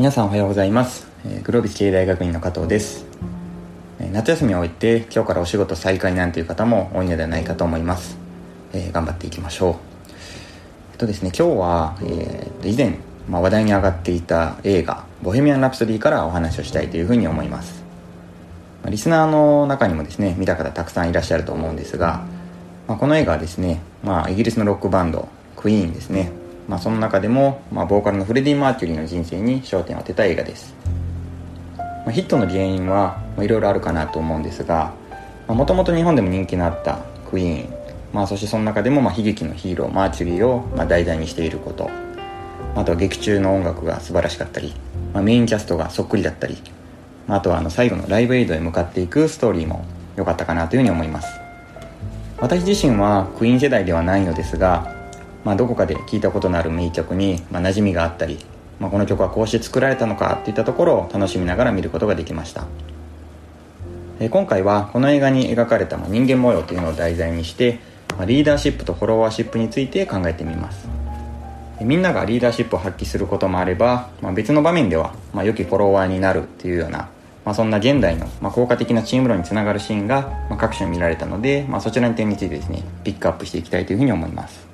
皆さんおはようございます。グロービス経営大学院の加藤です。夏休みを終えて今日からお仕事再開なんていう方も多いのではないかと思います、え、頑張っていきましょう。えっとですね今日は、えー、以前、まあ、話題に上がっていた映画「ボヘミアン・ラプソディ」からお話をしたいというふうに思います。リスナーの中にもですね見た方たくさんいらっしゃると思うんですが、まあ、この映画はですね、まあ、イギリスのロックバンドクイーンですね。まあ、その中でも、まあ、ボーカルのフレディ・マーキュリーの人生に焦点を当てた映画です、まあ、ヒットの原因はいろいろあるかなと思うんですがもともと日本でも人気のあったクイーン、まあ、そしてその中でもまあ悲劇のヒーローマーキュリーをまあ題材にしていること。あとは劇中の音楽が素晴らしかったり、まあ、メインキャストがそっくりだったり、まあ、あとはあの最後のライブエイドへ向かっていくストーリーも良かったかなというふうに思います。私自身はクイーン世代ではないのですがまあ、どこかで聞いたことのある名曲に、まあ、馴染みがあったり、まあ、この曲はこうして作られたのかといったところを楽しみながら見ることができました、え今回はこの映画に描かれた人間模様というのを題材にしてまリーダーシップとフォロワーシップについて考えてみます。みんながリーダーシップを発揮することもあれば、まあ、別の場面では、まあ、良きフォロワーになるというような、まあ、そんな現代の、まあ、効果的なチーム論につながるシーンが、まあ、各所に見られたので、まあ、そちらの点についてですねピックアップしていきたいというふうに思います。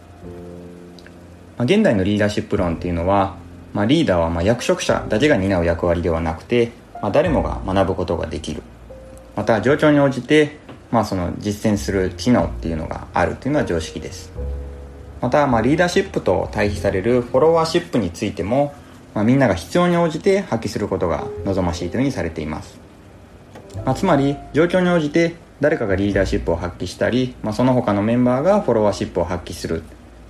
まあ、現代のリーダーシップ論っていうのは、まあ、リーダーはま役職者だけが担う役割ではなくて、まあ、誰もが学ぶことができる。また状況に応じて、まあ、その実践する機能っていうのがあるっていうのは常識です。また、ま、リーダーシップと対比されるフォロワーシップについても、ま、みんなが必要に応じて発揮することが望ましいというふうにされています、ま、つまり状況に応じて誰かがリーダーシップを発揮したり、まあ、その他のメンバーがフォロワーシップを発揮する。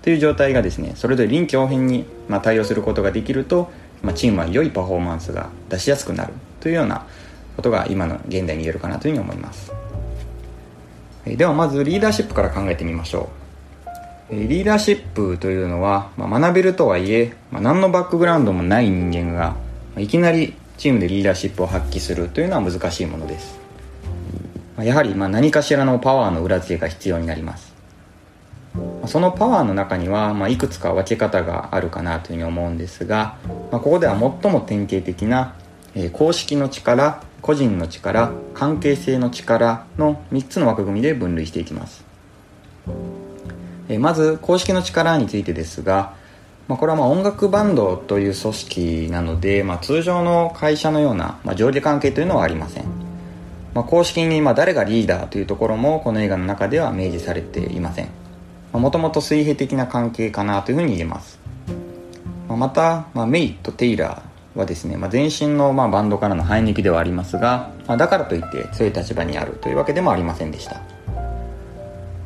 という状態がですねそれぞれ臨機応変に、ま、対応することができると、まあ、チームは良いパフォーマンスが出しやすくなるというようなことが今の現代に言えるかなというふうに思います。ではまずリーダーシップから考えてみましょう。リーダーシップというのは、まあ、学べるとはいえ、まあ、何のバックグラウンドもない人間がいきなりチームでリーダーシップを発揮するというのは難しいものです。やはりま何かしらのパワーの裏付けが必要になります。そのパワーの中には、まあ、いくつか分け方があるかなというふうに思うんですが、まあ、ここでは最も典型的な、えー、公式の力個人の力関係性の力の3つの枠組みで分類していきます、えー、まず公式の力についてですが、まあ、これはま音楽バンドという組織なので、まあ、通常の会社のような、ま、上下関係というのはありません。ま、公式にま誰がリーダーというところもこの映画の中では明示されていません。もともと水平的な関係かなというふうに言えます、また、まあ、メイとテイラーはですね、まあ、前身のまあバンドからの反撃ではありますが、まあ、だからといって強い立場にあるというわけでもありませんでした、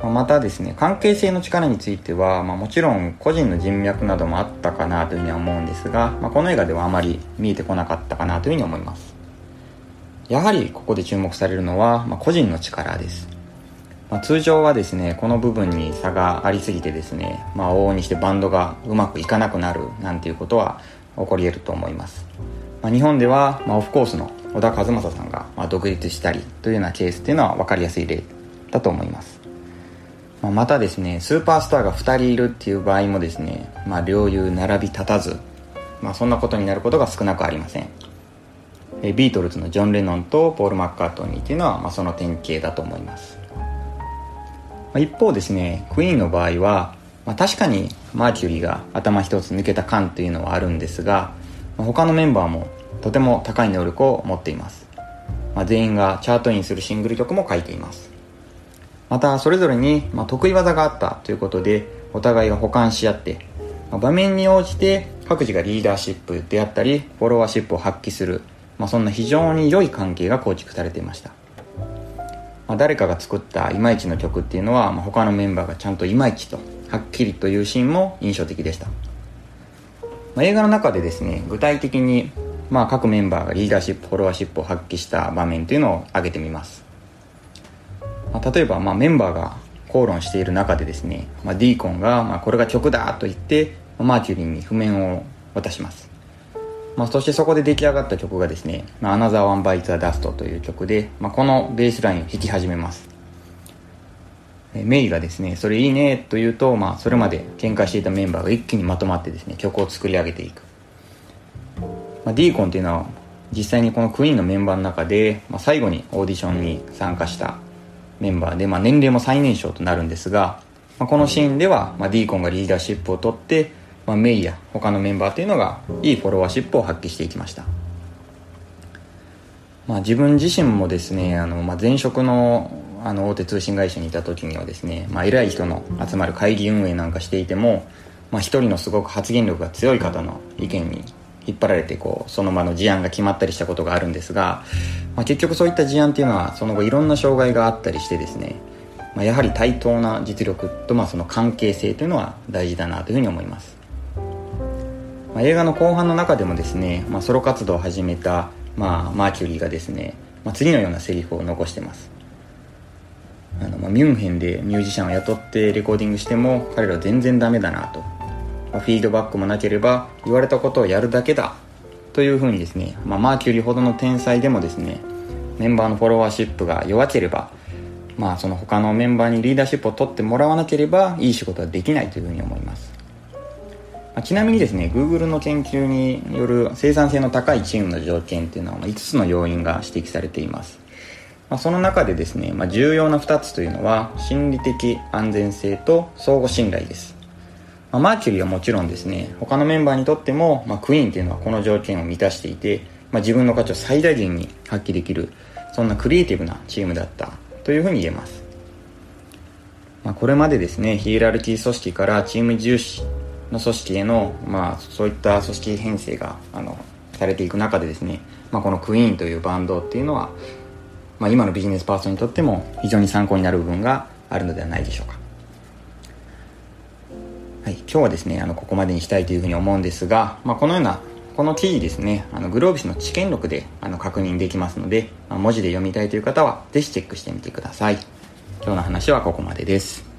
ままたですね関係性の力については、まあ、もちろん個人の人脈などもあったかなというふうには思うんですが、まあ、この映画ではあまり見えてこなかったかなというふうに思います。やはりここで注目されるのは、まあ、個人の力です。まあ、通常はですねこの部分に差がありすぎてですね、まあ、往々にしてバンドがうまくいかなくなるなんていうことは起こり得ると思います、まあ、日本では、ま、オフコースの小田和正さんが、ま、独立したりというようなケースっていうのは分かりやすい例だと思います、ま、またですねスーパースターが2人いるっていう場合もですね、まあ、両雄並び立たず、まあ、そんなことになることが少なくありません。ビートルズのジョン・レノンとポール・マッカートニーっていうのは、ま、その典型だと思います。ま一方ですねクイーンの場合は、まあ、確かにマーキュリーが頭一つ抜けた感というのはあるんですが、まあ、他のメンバーもとても高い能力を持っています、まあ、全員がチャートインするシングル曲も書いています。またそれぞれに、ま得意技があったということでお互いが補完し合って、ま場面に応じて各自がリーダーシップであったりフォロワーシップを発揮する、まそんな非常に良い関係が構築されていました。まあ、誰かが作ったいまいちの曲っていうのは、まあ、他のメンバーがちゃんといまいちとはっきりというシーンも印象的でした、まあ、映画の中でですね具体的に、まあ、各メンバーがリーダーシップフォロワーシップを発揮した場面というのを挙げてみます、まあ、例えば、まあ、メンバーが口論している中でですね、まあ、ディーコンが、まあ、これが曲だと言ってマーキュリーに譜面を渡します。まあ、そしてそこで出来上がった曲がですね「まあ、Another One Bites a Dust」という曲で、まあ、このベースラインを弾き始めます。メイがですねそれいいねと言うと、まあ、それまで喧嘩していたメンバーが一気にまとまってですね曲を作り上げていく。まあ、ディーコンっていうのは実際にこのクイーンのメンバーの中で、まあ、最後にオーディションに参加したメンバーで、まあ、年齢も最年少となるんですが、まあ、このシーンでは、まあ、ディーコンがリーダーシップを取って、まあ、メイや他のメンバーというのがいいフォロワーシップを発揮していきました。まあ、自分自身もですねあの、まあ、前職のあの大手通信会社にいた時にはですね、まあ、偉い人の集まる会議運営なんかしていても、まあ、一人のすごく発言力が強い方の意見に引っ張られてこうその場の事案が決まったりしたことがあるんですが、まあ、結局そういった事案っていうのはその後いろんな障害があったりしてですね、まあ、やはり対等な実力とまあその関係性というのは大事だなというふうに思います、まあ、映画の後半の中でもですね、まあ、ソロ活動を始めたまあ、マーキュリーがですね、まあ、次のようなセリフを残してます。あの、まあ、ミュンヘンでミュージシャンを雇ってレコーディングしても彼ら全然ダメだなと、まあ、フィードバックもなければ言われたことをやるだけだというふうにですね、まあ、マーキュリーほどの天才でもですねメンバーのフォロワーシップが弱ければまあその他のメンバーにリーダーシップを取ってもらわなければいい仕事はできないというふうに思います。あちなみにですね Google の研究による生産性の高いチームの条件っていうのは5つの要因が指摘されています、まあ、その中でですね、まあ、重要な2つというのは心理的安全性と相互信頼です、ま、マーキュリーはもちろんですね他のメンバーにとっても、ま、クイーンっていうのはこの条件を満たしていて、ま、自分の価値を最大限に発揮できるそんなクリエイティブなチームだったというふうに言えます。まあ、これまでですねヒエラルキー組織からチーム重視の組織への、まあ、そういった組織編成があのされていく中でですね、まあ、このクイーンというバンドっていうのは、まあ、今のビジネスパーソンにとっても非常に参考になる部分があるのではないでしょうか。はい、今日はですねあのここまでにしたいというふうに思うんですが、まあ、このようなこの記事ですねあのグロービスの知見録であの確認できますので、まあ、文字で読みたいという方はぜひチェックしてみてください今日の話はここまでです